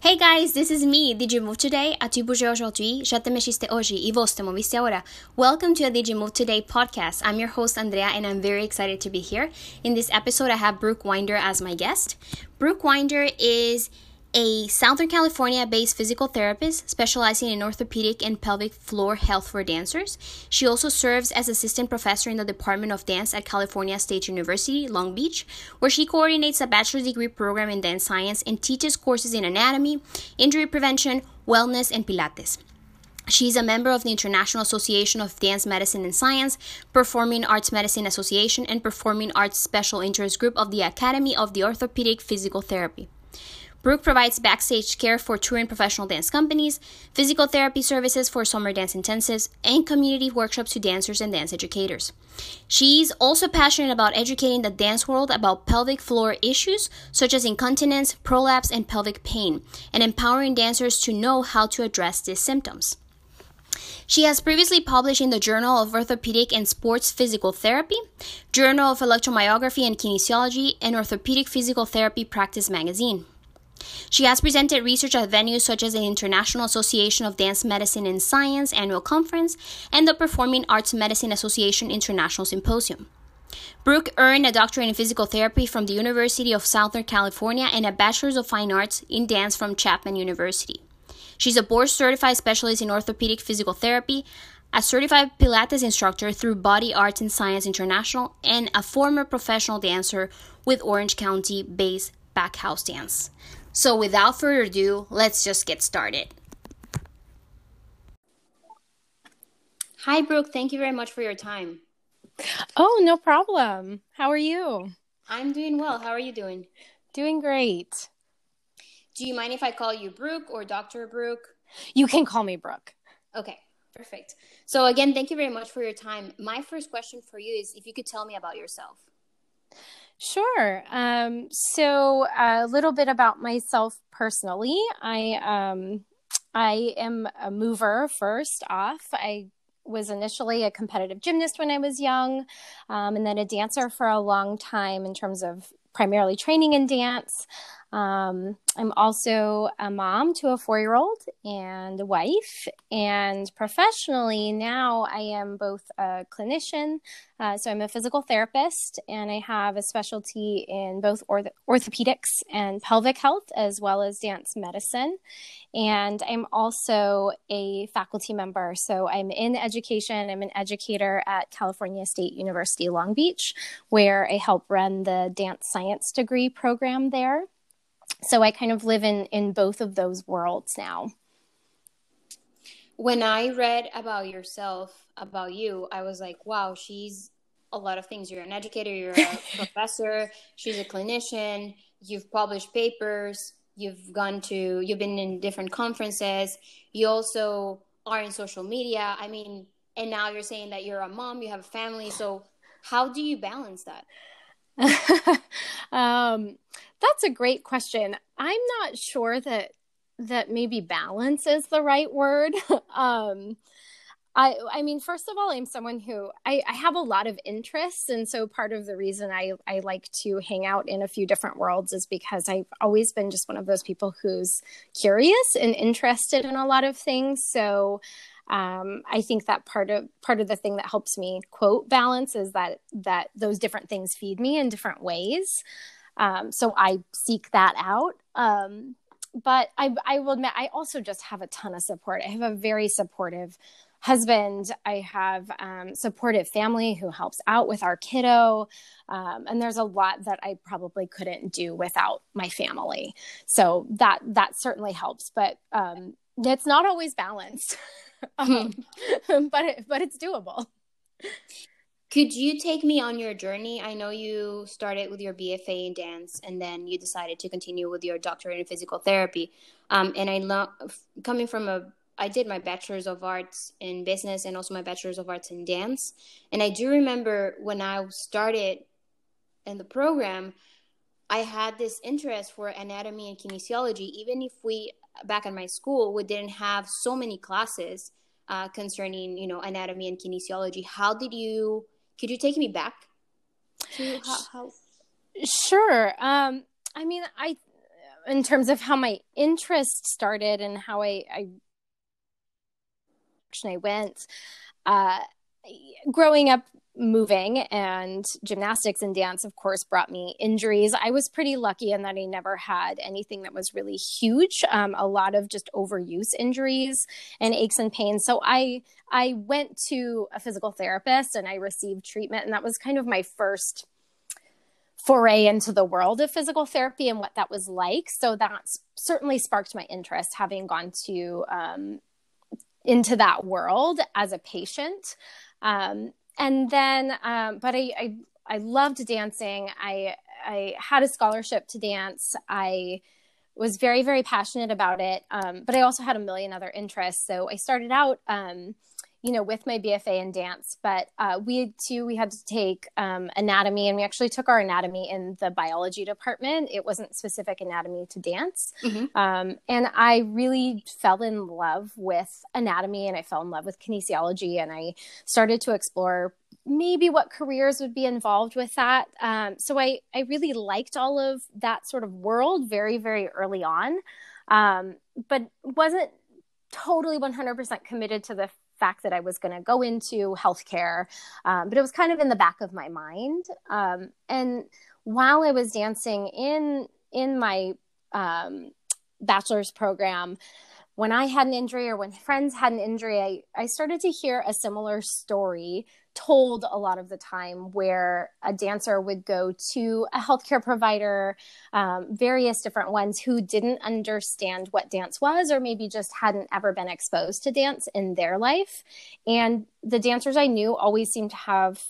Hey guys, this is me, Did You Move Today. As-tu bougé aujourd'hui? Je te mexiste hoje e vos te moviste. Welcome to a Did You Move Today podcast. I'm your host, Andrea, and I'm very excited to be here. In this episode, I have Brooke Winder as my guest. Brooke Winder is a Southern California based physical therapist specializing in orthopedic and pelvic floor health for dancers. She also serves as assistant professor in the Department of Dance at California State University, Long Beach, where she coordinates a bachelor's degree program in dance science and teaches courses in anatomy, injury prevention, wellness, and Pilates. She's a member of the International Association of Dance Medicine and Science, Performing Arts Medicine Association, and Performing Arts Special Interest Group of the Academy of the Orthopedic Physical Therapy. Brooke provides backstage care for touring professional dance companies, physical therapy services for summer dance intensives, and community workshops to dancers and dance educators. She's also passionate about educating the dance world about pelvic floor issues such as incontinence, prolapse, and pelvic pain, and empowering dancers to know how to address these symptoms. She has previously published in the Journal of Orthopedic and Sports Physical Therapy, Journal of Electromyography and Kinesiology, and Orthopedic Physical Therapy Practice magazine. She has presented research at venues such as the International Association of Dance Medicine and Science Annual Conference and the Performing Arts Medicine Association International Symposium. Brooke earned a doctorate in physical therapy from the University of Southern California and a Bachelor's of Fine Arts in Dance from Chapman University. She's a board certified specialist in orthopedic physical therapy, a certified Pilates instructor through Body Arts and Science International, and a former professional dancer with Orange County based BackHaus Dance. So, without further ado, let's just get started. Hi, Brooke. Thank you very much for your time. Oh, no problem. How are you? I'm doing well. How are you doing? Doing great. Do you mind if I call you Brooke or Dr. Brooke? You can call me Brooke. Okay, perfect. So, again, thank you very much for your time. My first question for you is if you could tell me about yourself. Sure. Um, so a little bit about myself personally. I um, I am a mover first off. I was initially a competitive gymnast when I was young, um, and then a dancer for a long time in terms of primarily training in dance. Um, I'm also a mom to a four year old and a wife. And professionally, now I am both a clinician. Uh, so I'm a physical therapist and I have a specialty in both orth- orthopedics and pelvic health, as well as dance medicine. And I'm also a faculty member. So I'm in education, I'm an educator at California State University Long Beach, where I help run the dance science degree program there so I kind of live in in both of those worlds now. When I read about yourself, about you, I was like, wow, she's a lot of things. You're an educator, you're a professor, she's a clinician, you've published papers, you've gone to you've been in different conferences, you also are in social media. I mean, and now you're saying that you're a mom, you have a family, so how do you balance that? um, that's a great question. I'm not sure that that maybe balance is the right word. um, I, I mean, first of all, I'm someone who I, I have a lot of interests. And so part of the reason I, I like to hang out in a few different worlds is because I've always been just one of those people who's curious and interested in a lot of things. So um, I think that part of part of the thing that helps me quote balance is that that those different things feed me in different ways. Um, so I seek that out. Um, but I, I will admit, I also just have a ton of support. I have a very supportive husband. I have um, supportive family who helps out with our kiddo. Um, and there's a lot that I probably couldn't do without my family. So that, that certainly helps, but um, it's not always balanced. um, but it, but it's doable. Could you take me on your journey? I know you started with your BFA in dance, and then you decided to continue with your doctorate in physical therapy. Um, and I love coming from a I did my bachelor's of arts in business and also my bachelor's of arts in dance. And I do remember when I started in the program, I had this interest for anatomy and kinesiology, even if we back in my school we didn't have so many classes uh, concerning you know anatomy and kinesiology how did you could you take me back to how, how... sure um i mean i in terms of how my interest started and how I, I I went. Uh, growing up moving and gymnastics and dance of course brought me injuries. I was pretty lucky in that i never had anything that was really huge um, a lot of just overuse injuries and aches and pains. So i i went to a physical therapist and i received treatment and that was kind of my first foray into the world of physical therapy and what that was like. So that's certainly sparked my interest having gone to um, into that world as a patient. Um, and then, um, but I, I, I loved dancing. I, I had a scholarship to dance. I was very, very passionate about it. Um, but I also had a million other interests. So I started out, um, you know, with my BFA in dance, but uh, we too we had to take um, anatomy, and we actually took our anatomy in the biology department. It wasn't specific anatomy to dance, mm-hmm. um, and I really fell in love with anatomy, and I fell in love with kinesiology, and I started to explore maybe what careers would be involved with that. Um, so I I really liked all of that sort of world very very early on, um, but wasn't totally 100% committed to the fact that I was going to go into healthcare, um, but it was kind of in the back of my mind. Um, and while I was dancing in in my um, bachelor's program, when I had an injury or when friends had an injury, I, I started to hear a similar story told a lot of the time where a dancer would go to a healthcare provider, um, various different ones who didn't understand what dance was or maybe just hadn't ever been exposed to dance in their life. And the dancers I knew always seemed to have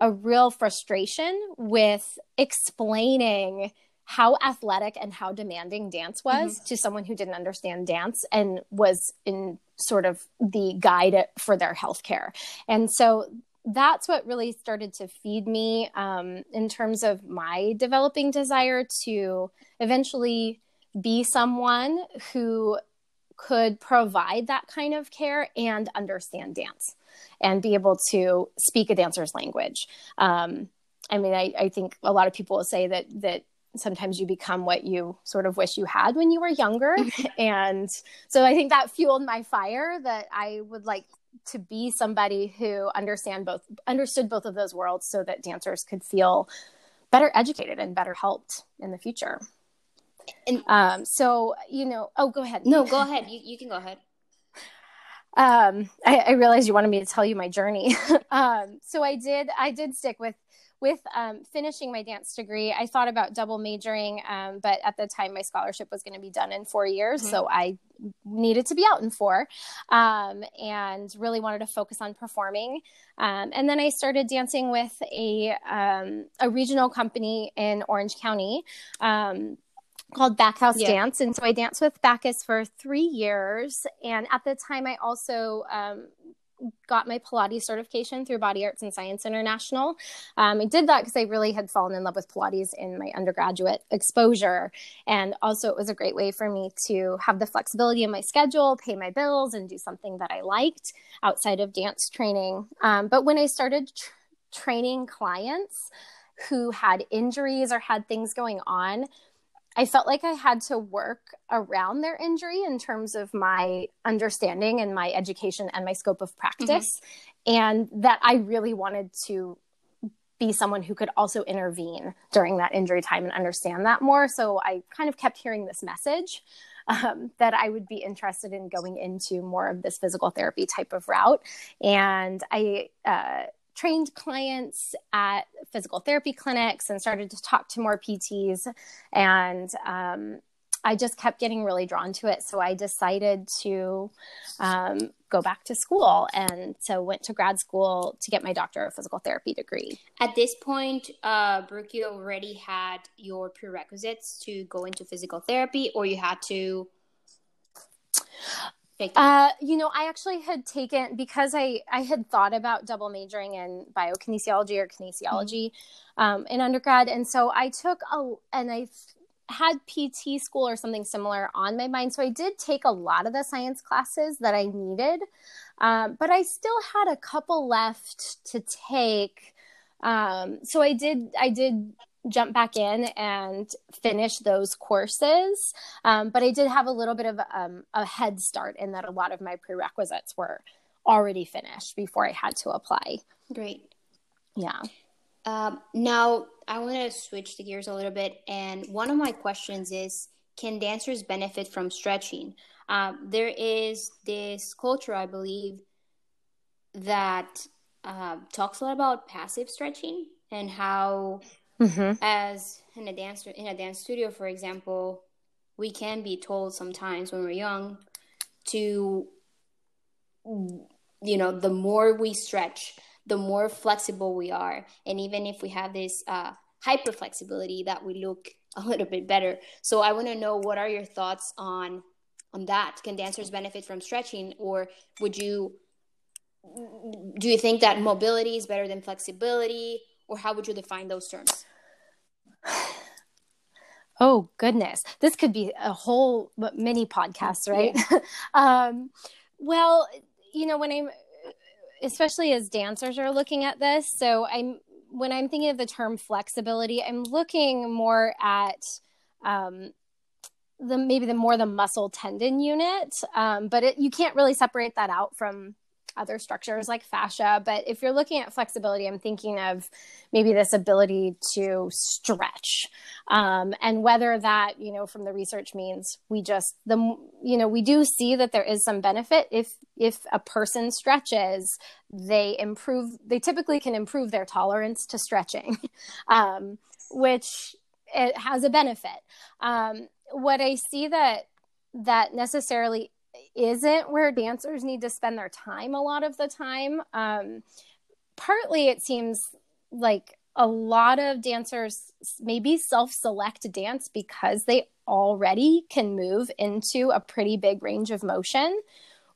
a real frustration with explaining how athletic and how demanding dance was mm-hmm. to someone who didn't understand dance and was in sort of the guide for their healthcare. And so that's what really started to feed me um, in terms of my developing desire to eventually be someone who could provide that kind of care and understand dance and be able to speak a dancer's language. Um, I mean, I, I, think a lot of people will say that that sometimes you become what you sort of wish you had when you were younger, and so I think that fueled my fire that I would like to be somebody who understand both understood both of those worlds so that dancers could feel better educated and better helped in the future. And um, so you know oh go ahead. No go ahead. You, you can go ahead. Um, I, I realized you wanted me to tell you my journey. Um, so i did i did stick with with um, finishing my dance degree, I thought about double majoring, um, but at the time my scholarship was going to be done in four years, mm-hmm. so I needed to be out in four, um, and really wanted to focus on performing. Um, and then I started dancing with a um, a regional company in Orange County um, called BackHaus yeah. Dance. And so I danced with BackHaus for three years. And at the time, I also um, got my Pilates certification through Body Arts and Science International. Um, I did that because I really had fallen in love with Pilates in my undergraduate exposure. And also, it was a great way for me to have the flexibility in my schedule, pay my bills, and do something that I liked outside of dance training. Um, but when I started tr- training clients who had injuries or had things going on, I felt like I had to work around their injury in terms of my understanding and my education and my scope of practice. Mm-hmm. And that I really wanted to be someone who could also intervene during that injury time and understand that more. So I kind of kept hearing this message um, that I would be interested in going into more of this physical therapy type of route. And I, uh, trained clients at physical therapy clinics and started to talk to more PTs. And um, I just kept getting really drawn to it. So I decided to um, go back to school. And so went to grad school to get my doctor of physical therapy degree. At this point, uh, Brooke, you already had your prerequisites to go into physical therapy, or you had to uh, you know, I actually had taken because I I had thought about double majoring in biokinesiology or kinesiology mm-hmm. um, in undergrad, and so I took a and I had PT school or something similar on my mind. So I did take a lot of the science classes that I needed, um, but I still had a couple left to take. Um, so I did I did jump back in and finish those courses. Um, but I did have a little bit of um, a head start in that a lot of my prerequisites were already finished before I had to apply. Great. Yeah. Um, now, I want to switch the gears a little bit. And one of my questions is Can dancers benefit from stretching? Um, there is this culture, I believe, that uh, talks a lot about passive stretching and how Mm-hmm. As in a dance in a dance studio, for example, we can be told sometimes when we're young to you know the more we stretch the more flexible we are. And even if we have this uh, hyper flexibility that we look a little bit better. So i want to know what are your thoughts on on that? Can dancers benefit from stretching? Or would you do you think that mobility is better than flexibility? Or how would you define those terms Oh goodness, this could be a whole mini podcast, right? Yeah. um, well, you know, when I'm, especially as dancers are looking at this, so I'm when I'm thinking of the term flexibility, I'm looking more at um, the maybe the more the muscle tendon unit, um, but it, you can't really separate that out from other structures like fascia. But if you're looking at flexibility, I'm thinking of maybe this ability to stretch. Um, and whether that, you know, from the research means we just, the, you know, we do see that there is some benefit if, if a person stretches, they improve, they typically can improve their tolerance to stretching, um, which it has a benefit. Um, what I see that, that necessarily isn't where dancers need to spend their time a lot of the time. Um, partly, it seems like a lot of dancers maybe self select dance because they already can move into a pretty big range of motion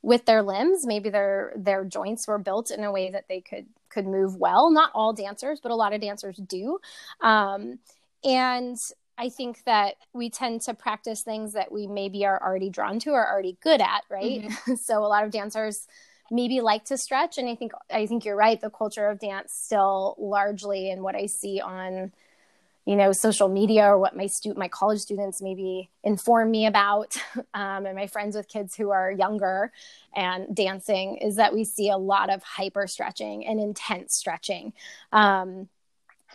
with their limbs. Maybe their their joints were built in a way that they could could move well. Not all dancers but a lot of dancers do. Um, and I think that we tend to practice things that we maybe are already drawn to or already good at, right? Mm-hmm. so a lot of dancers maybe like to stretch and I think I think you're right the culture of dance still largely in what I see on you know social media or what my stu- my college students maybe inform me about um, and my friends with kids who are younger and dancing is that we see a lot of hyper stretching and intense stretching um,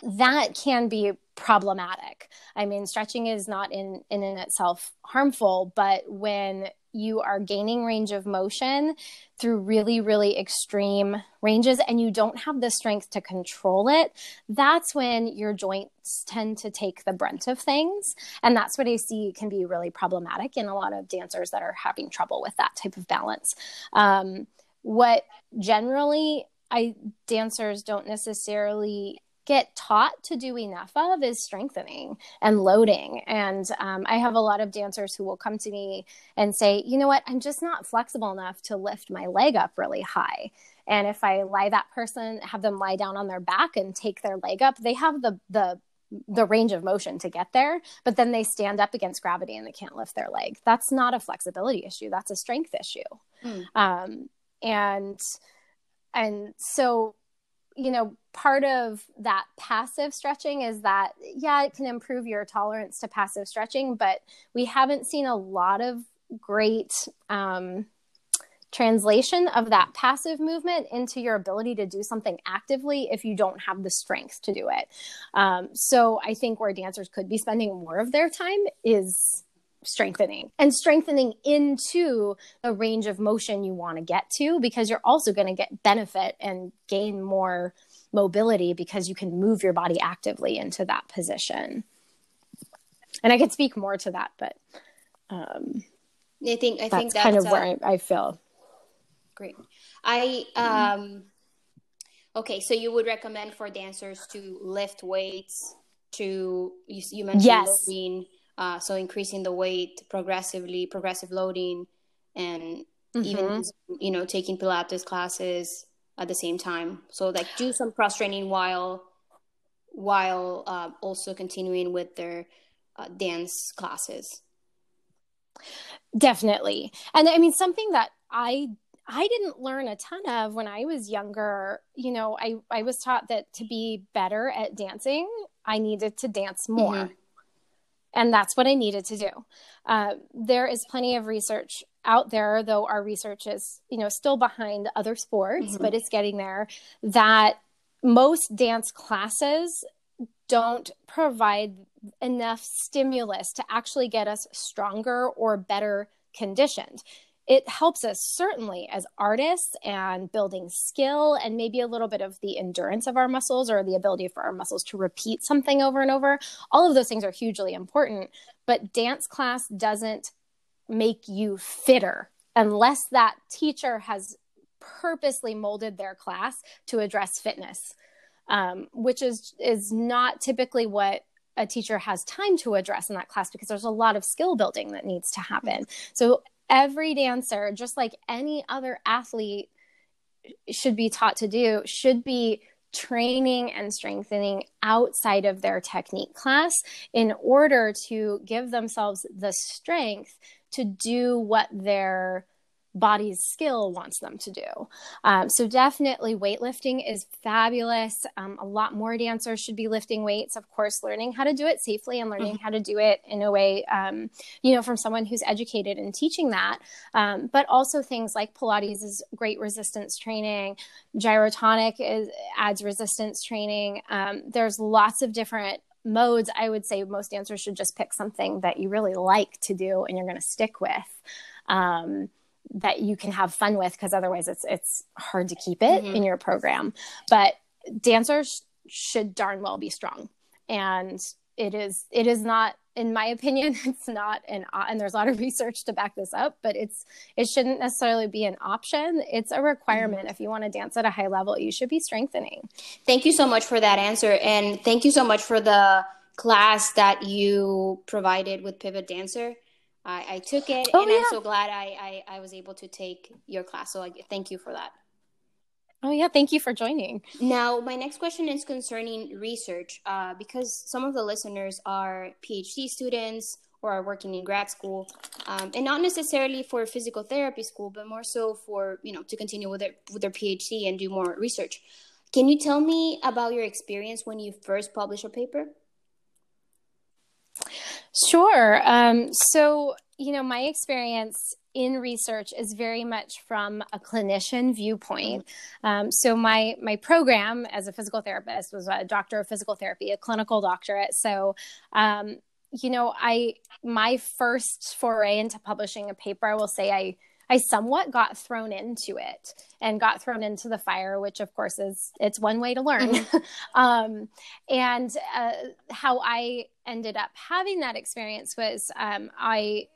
that can be problematic. I mean, stretching is not in in, in itself harmful, but when you are gaining range of motion through really really extreme ranges and you don't have the strength to control it that's when your joints tend to take the brunt of things and that's what i see can be really problematic in a lot of dancers that are having trouble with that type of balance um, what generally i dancers don't necessarily get taught to do enough of is strengthening and loading. And um, I have a lot of dancers who will come to me and say, you know what, I'm just not flexible enough to lift my leg up really high. And if I lie that person, have them lie down on their back and take their leg up, they have the the the range of motion to get there, but then they stand up against gravity and they can't lift their leg. That's not a flexibility issue. That's a strength issue. Mm. Um, and and so you know, part of that passive stretching is that, yeah, it can improve your tolerance to passive stretching, but we haven't seen a lot of great um, translation of that passive movement into your ability to do something actively if you don't have the strength to do it. Um, so I think where dancers could be spending more of their time is strengthening and strengthening into the range of motion you want to get to because you're also going to get benefit and gain more mobility because you can move your body actively into that position. And I could speak more to that, but um, I think I that's think that's kind of where I, I, feel. Great. I um okay, so you would recommend for dancers to lift weights to you, you mentioned yes. Uh, so increasing the weight progressively, progressive loading, and mm-hmm. even you know taking Pilates classes at the same time. So like do some cross training while while uh, also continuing with their uh, dance classes. Definitely, and I mean something that I I didn't learn a ton of when I was younger. You know, I, I was taught that to be better at dancing, I needed to dance more. Mm-hmm. And that's what I needed to do. Uh, there is plenty of research out there, though our research is, you know, still behind other sports, mm-hmm. but it's getting there. That most dance classes don't provide enough stimulus to actually get us stronger or better conditioned it helps us certainly as artists and building skill and maybe a little bit of the endurance of our muscles or the ability for our muscles to repeat something over and over. All of those things are hugely important, but dance class doesn't make you fitter unless that teacher has purposely molded their class to address fitness. Um, which is is not typically what a teacher has time to address in that class because there's a lot of skill building that needs to happen. So every dancer, just like any other athlete should be taught to do, should be training and strengthening outside of their technique class in order to give themselves the strength to do what they're body's skill wants them to do. Um, so definitely weightlifting is fabulous. Um, a lot more dancers should be lifting weights. Of course, learning how to do it safely and learning mm-hmm. how to do it in a way, um, you know, from someone who's educated in teaching that. Um, but also things like Pilates is great resistance training. Gyrotonic is, adds resistance training. Um, there's lots of different modes. I would say most dancers should just pick something that you really like to do and you're going to stick with. Um, that you can have fun with because otherwise it's it's hard to keep it mm-hmm. in your program. But dancers should darn well be strong. And it is it is not in my opinion it's not an and there's a lot of research to back this up but it's it shouldn't necessarily be an option. It's a requirement. Mm-hmm. if you want to dance at a high level you should be strengthening. Thank you so much for that answer and thank you so much for the class that you provided with pivot dancer I, I took it, oh, and yeah. I'm so glad I, I, I was able to take your class. So I thank you for that. Oh yeah, thank you for joining. Now, my next question is concerning research, uh, because some of the listeners are PhD students or are working in grad school, um, and not necessarily for physical therapy school, but more so for you know to continue with their with their PhD and do more research. Can you tell me about your experience when you first published a paper? Sure. Um, so, you know, my experience in research is very much from a clinician viewpoint. Um, so my my program as a physical therapist was a doctor of physical therapy, a clinical doctorate. So, um, you know, I my first foray into publishing a paper, I will say I I somewhat got thrown into it and got thrown into the fire, which of course is it's one way to learn. Mm-hmm. um, and uh, how I ended up having that experience was um, I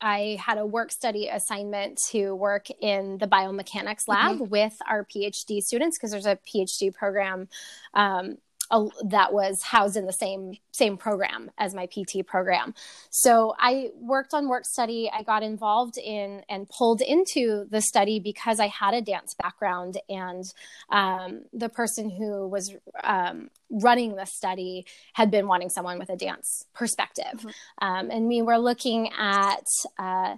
I had a work study assignment to work in the biomechanics lab mm-hmm. with our PhD students because there's a PhD program um, a, that was housed in the same same program as my PT program. So I worked on work study. I got involved in and pulled into the study because I had a dance background, and um, the person who was um, running the study had been wanting someone with a dance perspective, mm-hmm. um, and we were looking at. Uh,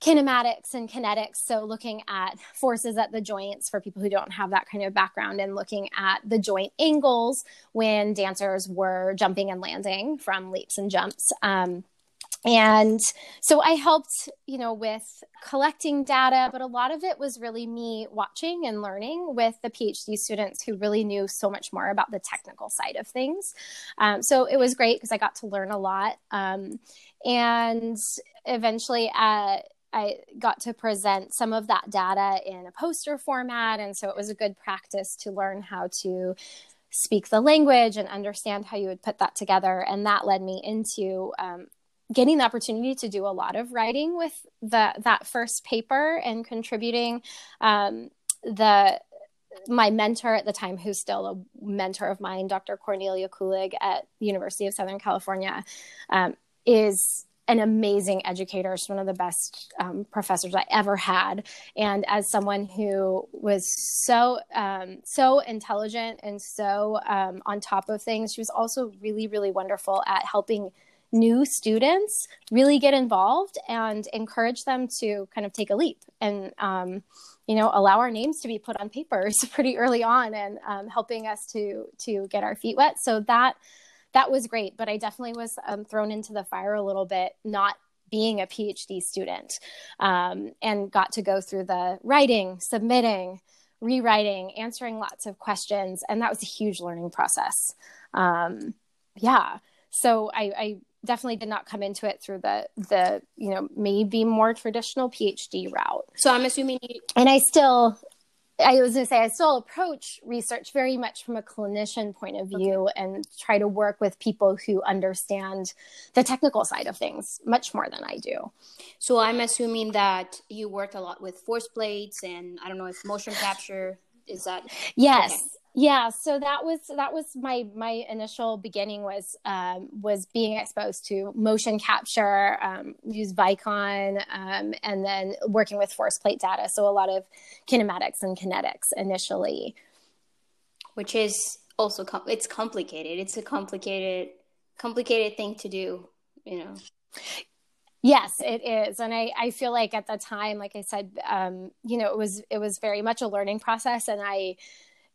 kinematics and kinetics. So, looking at forces at the joints for people who don't have that kind of background, and looking at the joint angles when dancers were jumping and landing from leaps and jumps. Um, and so I helped, you know, with collecting data, but a lot of it was really me watching and learning with the PhD students who really knew so much more about the technical side of things. Um, so it was great because I got to learn a lot. Um, and eventually, at I got to present some of that data in a poster format. And so it was a good practice to learn how to speak the language and understand how you would put that together. And that led me into um, getting the opportunity to do a lot of writing with the that first paper and contributing um, the my mentor at the time, who's still a mentor of mine, Dr. Kornelia Kulig at University of Southern California, um, is an amazing educator. She's one of the best um, professors I ever had. And as someone who was so um, so intelligent and so um, on top of things, she was also really really wonderful at helping new students really get involved and encourage them to kind of take a leap and um, you know allow our names to be put on papers pretty early on and um, helping us to to get our feet wet so that that was great but i definitely was um, thrown into the fire a little bit not being a phd student um, and got to go through the writing submitting rewriting answering lots of questions and that was a huge learning process. Um, yeah. So I, I definitely did not come into it through the the you know maybe more traditional phd route. So i'm assuming you- and i still i was going to say i still approach research very much from a clinician point of view okay. and try to work with people who understand the technical side of things much more than i do so i'm assuming that you worked a lot with force plates and i don't know if motion capture is that yes. okay. Yeah. So that was that was my my initial beginning was um, was being exposed to motion capture um, use vicon um, and then working with force plate data. So a lot of kinematics and kinetics initially. Which is also com- it's complicated. It's a complicated complicated thing to do you know Yes, it is, and I, I feel like at the time, like I said, um, you know, it was it was very much a learning process, and I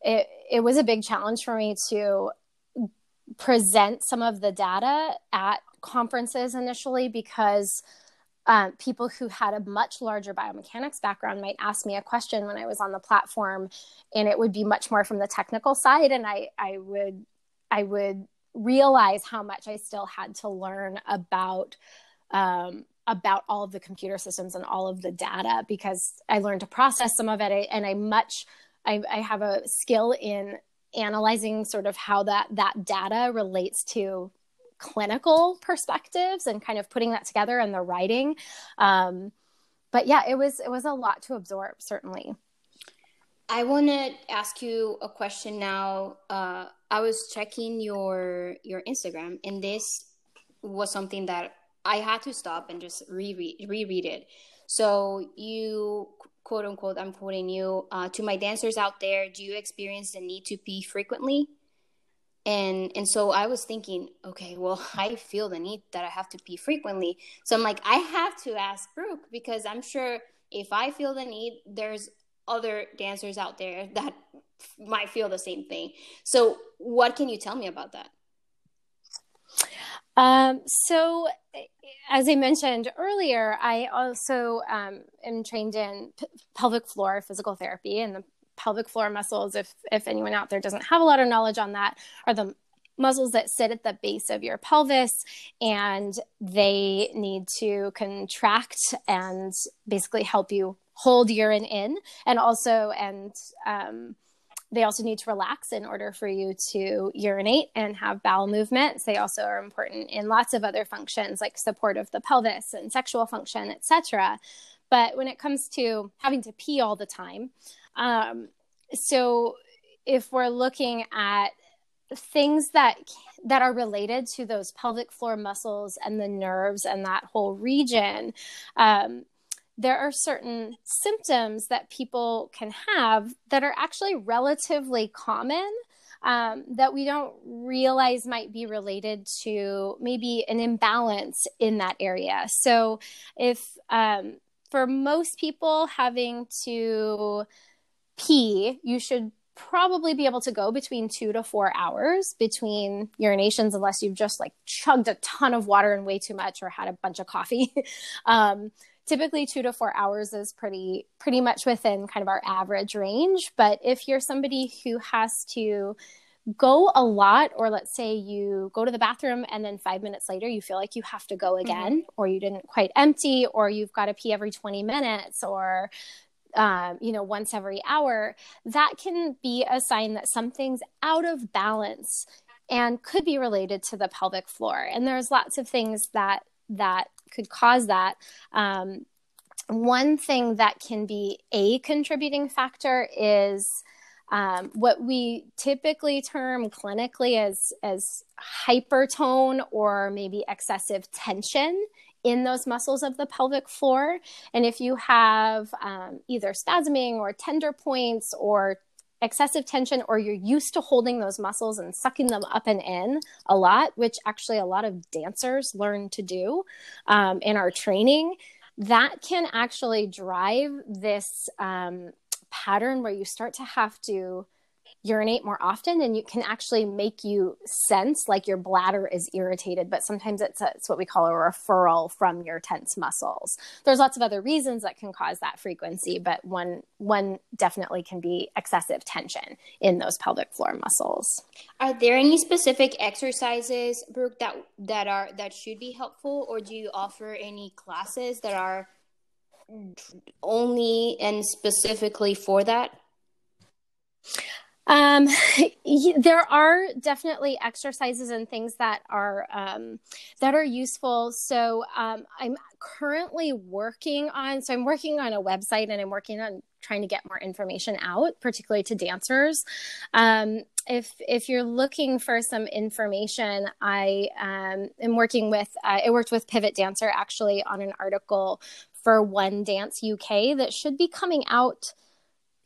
it, it was a big challenge for me to present some of the data at conferences initially because um, people who had a much larger biomechanics background might ask me a question when I was on the platform, and it would be much more from the technical side, and I I would I would realize how much I still had to learn about um, about all of the computer systems and all of the data because I learned to process some of it, and I much I, I have a skill in analyzing sort of how that that data relates to clinical perspectives and kind of putting that together in the writing. Um, but yeah it was it was a lot to absorb certainly. I want to ask you a question now. Uh, i was checking your your instagram and this was something that i had to stop and just reread reread it so you quote unquote, I'm quoting you, uh, to my dancers out there, do you experience the need to pee frequently? And and so I was thinking, okay, well, I feel the need that I have to pee frequently. So I'm like, I have to ask Brooke because I'm sure if I feel the need, there's other dancers out there that might feel the same thing. So what can you tell me about that? Um, so, as I mentioned earlier, I also um, am trained in p- pelvic floor physical therapy, and the pelvic floor muscles, if if anyone out there doesn't have a lot of knowledge on that, are the muscles that sit at the base of your pelvis and they need to contract and basically help you hold urine in and also and um, they also need to relax in order for you to urinate and have bowel movements. They also are important in lots of other functions like support of the pelvis and sexual function, etc. But when it comes to having to pee all the time, um, so if we're looking at things that that are related to those pelvic floor muscles and the nerves and that whole region um, there are certain symptoms that people can have that are actually relatively common um, that we don't realize might be related to maybe an imbalance in that area. So, if um, for most people having to pee, you should probably be able to go between two to four hours between urinations unless you've just like chugged a ton of water and way too much or had a bunch of coffee. um, typically two to four hours is pretty pretty much within kind of our average range but if you're somebody who has to go a lot or let's say you go to the bathroom and then five minutes later you feel like you have to go mm-hmm. again mm-hmm. or you didn't quite empty or you've got to pee every 20 minutes or um, you know once every hour that can be a sign that something's out of balance and could be related to the pelvic floor and there's lots of things that that could cause that. Um, one thing that can be a contributing factor is um, what we typically term clinically as as hypertone or maybe excessive tension in those muscles of the pelvic floor. And if you have um, either spasming or tender points or excessive tension or you're used to holding those muscles and sucking them up and in a lot, which actually a lot of dancers learn to do um, in our training, that can actually drive this um, pattern where you start to have to urinate more often and you can actually make you sense like your bladder is irritated but sometimes it's, a, it's what we call a referral from your tense muscles. There's lots of other reasons that can cause that frequency but one one definitely can be excessive tension in those pelvic floor muscles. Are there any specific exercises brooke that that are that should be helpful or do you offer any classes that are only and specifically for that um, there are definitely exercises and things that are um, that are useful. So um, I'm currently working on. So I'm working on a website and I'm working on trying to get more information out, particularly to dancers. Um, if if you're looking for some information, I um, am working with. Uh, I worked with Pivot Dancer actually on an article for One Dance UK that should be coming out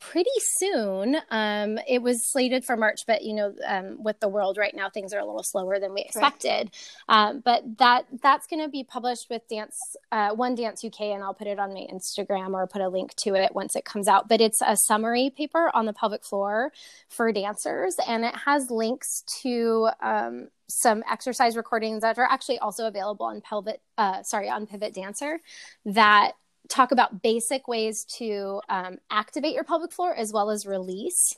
pretty soon. Um, it was slated for March, but you know, um, with the world right now, things are a little slower than we expected. Right. Um, but that that's going to be published with Dance uh, One Dance UK, and I'll put it on my Instagram or put a link to it once it comes out. But it's a summary paper on the pelvic floor for dancers, and it has links to um, some exercise recordings that are actually also available on Pelvic, uh, sorry, on Pivot Dancer that talk about basic ways to um, activate your pelvic floor as well as release.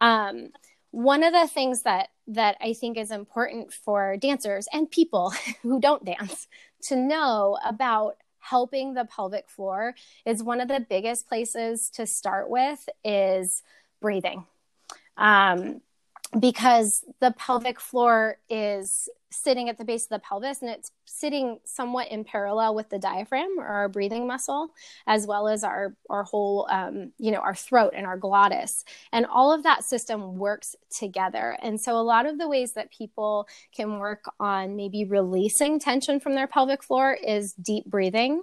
Um, one of the things that that I think is important for dancers and people who don't dance to know about helping the pelvic floor is one of the biggest places to start with is breathing. Um, because the pelvic floor is sitting at the base of the pelvis and it's sitting somewhat in parallel with the diaphragm or our breathing muscle as well as our our whole um, you know our throat and our glottis. And all of that system works together. And so a lot of the ways that people can work on maybe releasing tension from their pelvic floor is deep breathing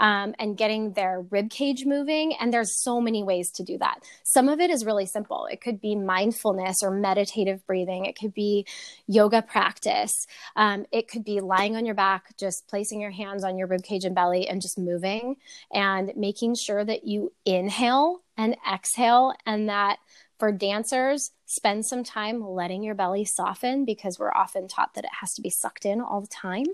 um, and getting their rib cage moving. And there's so many ways to do that. Some of it is really simple. It could be mindfulness or meditative breathing. It could be yoga practice. Um, it could be lying on your back, just placing your hands on your rib cage and belly and just moving and making sure that you inhale and exhale and that for dancers, spend some time letting your belly soften because we're often taught that it has to be sucked in all the time.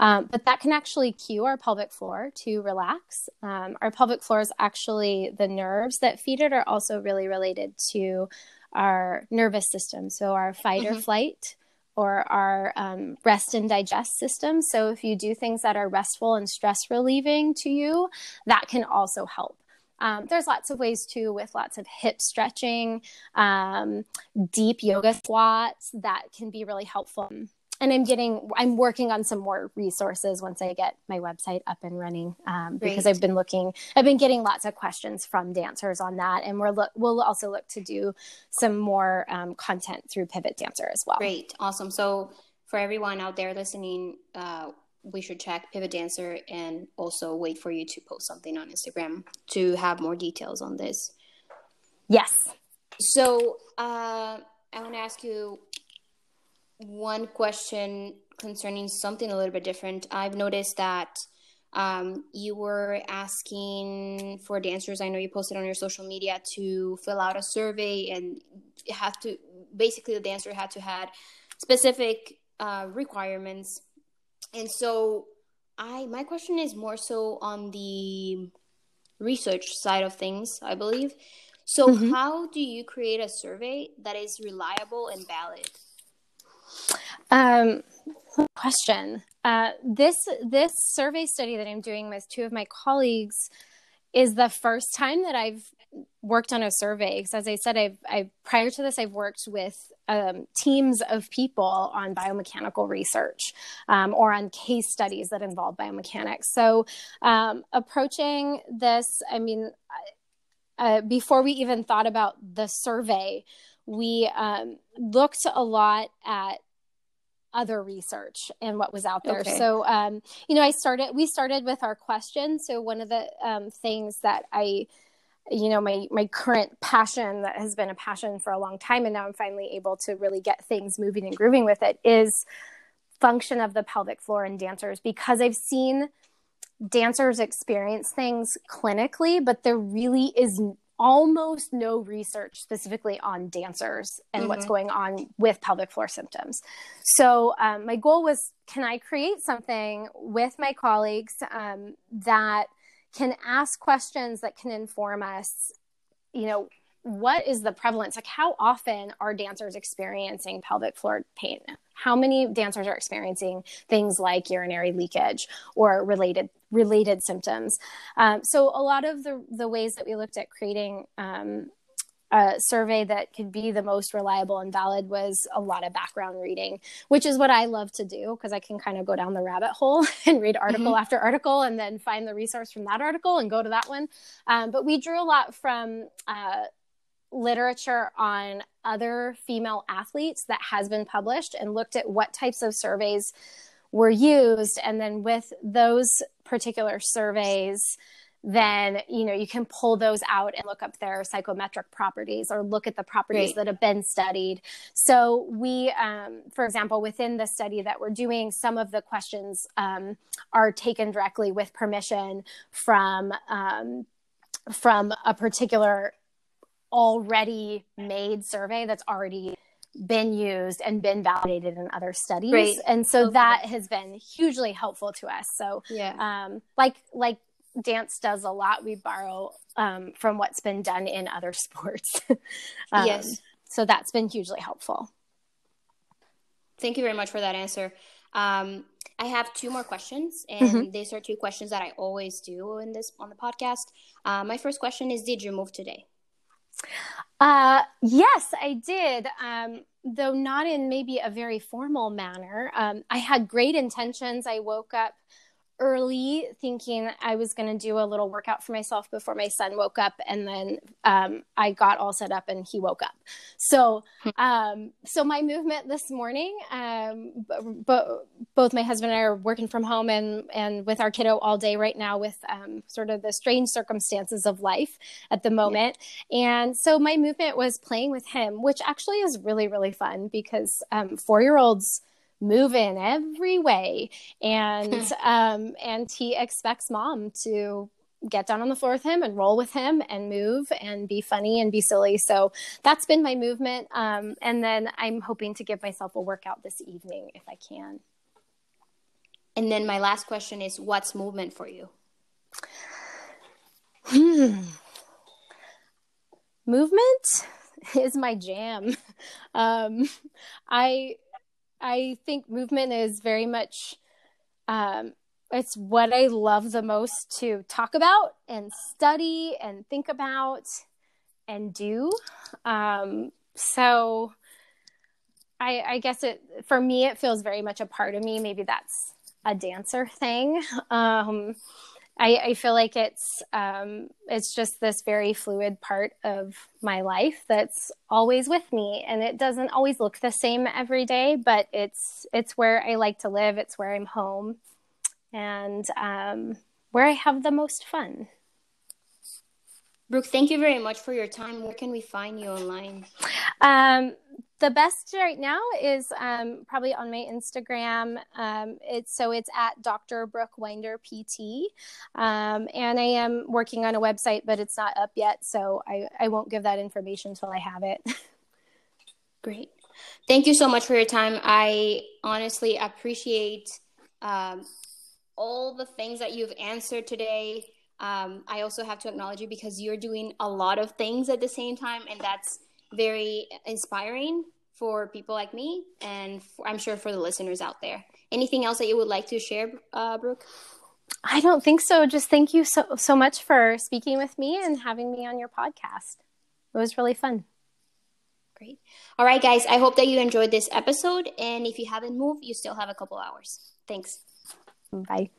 Um, but that can actually cue our pelvic floor to relax. Um, our pelvic floor is actually the nerves that feed it are also really related to our nervous system. So our fight mm-hmm. or flight or our um, rest and digest system. So if you do things that are restful and stress relieving to you, that can also help. Um, there's lots of ways too, with lots of hip stretching, um, deep yoga squats that can be really helpful. And I'm getting, I'm working on some more resources once I get my website up and running um, because I've been looking, I've been getting lots of questions from dancers on that, and we're look, we'll also look to do some more um, content through Pivot Dancer as well. Great, awesome. So for everyone out there listening, uh, we should check Pivot Dancer and also wait for you to post something on Instagram to have more details on this. Yes. So uh, I want to ask you one question concerning something a little bit different. I've noticed that um, you were asking for dancers. I know you posted on your social media to fill out a survey and have to basically the dancer had to had specific uh, requirements and so I my question is more so on the research side of things, I believe. So mm-hmm. how do you create a survey that is reliable and valid? Um, question. Uh, this this survey study that I'm doing with two of my colleagues is the first time that I've worked on a survey because as i said i've, I've prior to this i've worked with um, teams of people on biomechanical research um, or on case studies that involve biomechanics so um, approaching this i mean uh, before we even thought about the survey we um, looked a lot at other research and what was out there. Okay. So, um, you know, I started, we started with our questions. So, one of the um, things that I you know my my current passion that has been a passion for a long time and now i'm finally able to really get things moving and grooving with it is function of the pelvic floor in dancers because i've seen dancers experience things clinically but there really is almost no research specifically on dancers and mm-hmm. what's going on with pelvic floor symptoms so um, my goal was can i create something with my colleagues um, that can ask questions that can inform us, you know, what is the prevalence? Like, how often are dancers experiencing pelvic floor pain? How many dancers are experiencing things like urinary leakage or related related symptoms? Um, so, a lot of the the ways that we looked at creating um, a survey that could be the most reliable and valid was a lot of background reading, which is what I love to do because I can kind of go down the rabbit hole and read article mm-hmm. after article and then find the resource from that article and go to that one. Um, but we drew a lot from uh, literature on other female athletes that has been published and looked at what types of surveys were used. And then with those particular surveys, then you know you can pull those out and look up their psychometric properties or look at the properties right. that have been studied so we um, for example within the study that we're doing some of the questions um, are taken directly with permission from um, from a particular already made survey that's already been used and been validated in other studies right. and so okay. that has been hugely helpful to us so yeah um like like dance does a lot. We borrow um, from what's been done in other sports. um, yes. So that's been hugely helpful. Thank you very much for that answer. Um, I have two more questions, and mm-hmm. these are two questions that I always do in this on the podcast. Uh, my first question is: Did you move today? Uh, yes, I did. Um, though not in maybe a very formal manner. Um, I had great intentions. I woke up early thinking I was going to do a little workout for myself before my son woke up. And then um, I got all set up and he woke up. So, hmm. um, so my movement this morning, um, but both my husband and I are working from home and, and with our kiddo all day right now with um, sort of the strange circumstances of life at the moment. Yeah. And so my movement was playing with him, which actually is really, really fun because um, four year olds, move in every way. And um and he expects mom to get down on the floor with him and roll with him and move and be funny and be silly. So that's been my movement. Um and then i'm hoping to give myself a workout this evening if i can. And then my last question is what's movement for you? Hmm. movement is my jam. Um i I think movement is very much um, it's what I love the most to talk about and study and think about and do. Um, so I, I, guess it for me it feels very much a part of me. Maybe that's a dancer thing. Um, I, I feel like it's um, it's just this very fluid part of my life that's always with me, and it doesn't always look the same every day, but it's it's where I like to live. It's where I'm home, and um, where I have the most fun. Brooke, thank you very much for your time. Where can we find you online? Um, the best right now is um, probably on my Instagram. Um, it's so it's at Dr. Brooke Winder PT, um, and I am working on a website, but it's not up yet, so I, I won't give that information until I have it. Great, thank you so much for your time. I honestly appreciate um, all the things that you've answered today. Um, I also have to acknowledge you because you're doing a lot of things at the same time, and that's very inspiring for people like me and for, I'm sure for the listeners out there. Anything else that you would like to share, uh, Brooke? I don't think so. Just thank you so so much for speaking with me and having me on your podcast. It was really fun. Great. All right, guys. I hope that you enjoyed this episode. And if you haven't moved, you still have a couple hours. Thanks. Bye.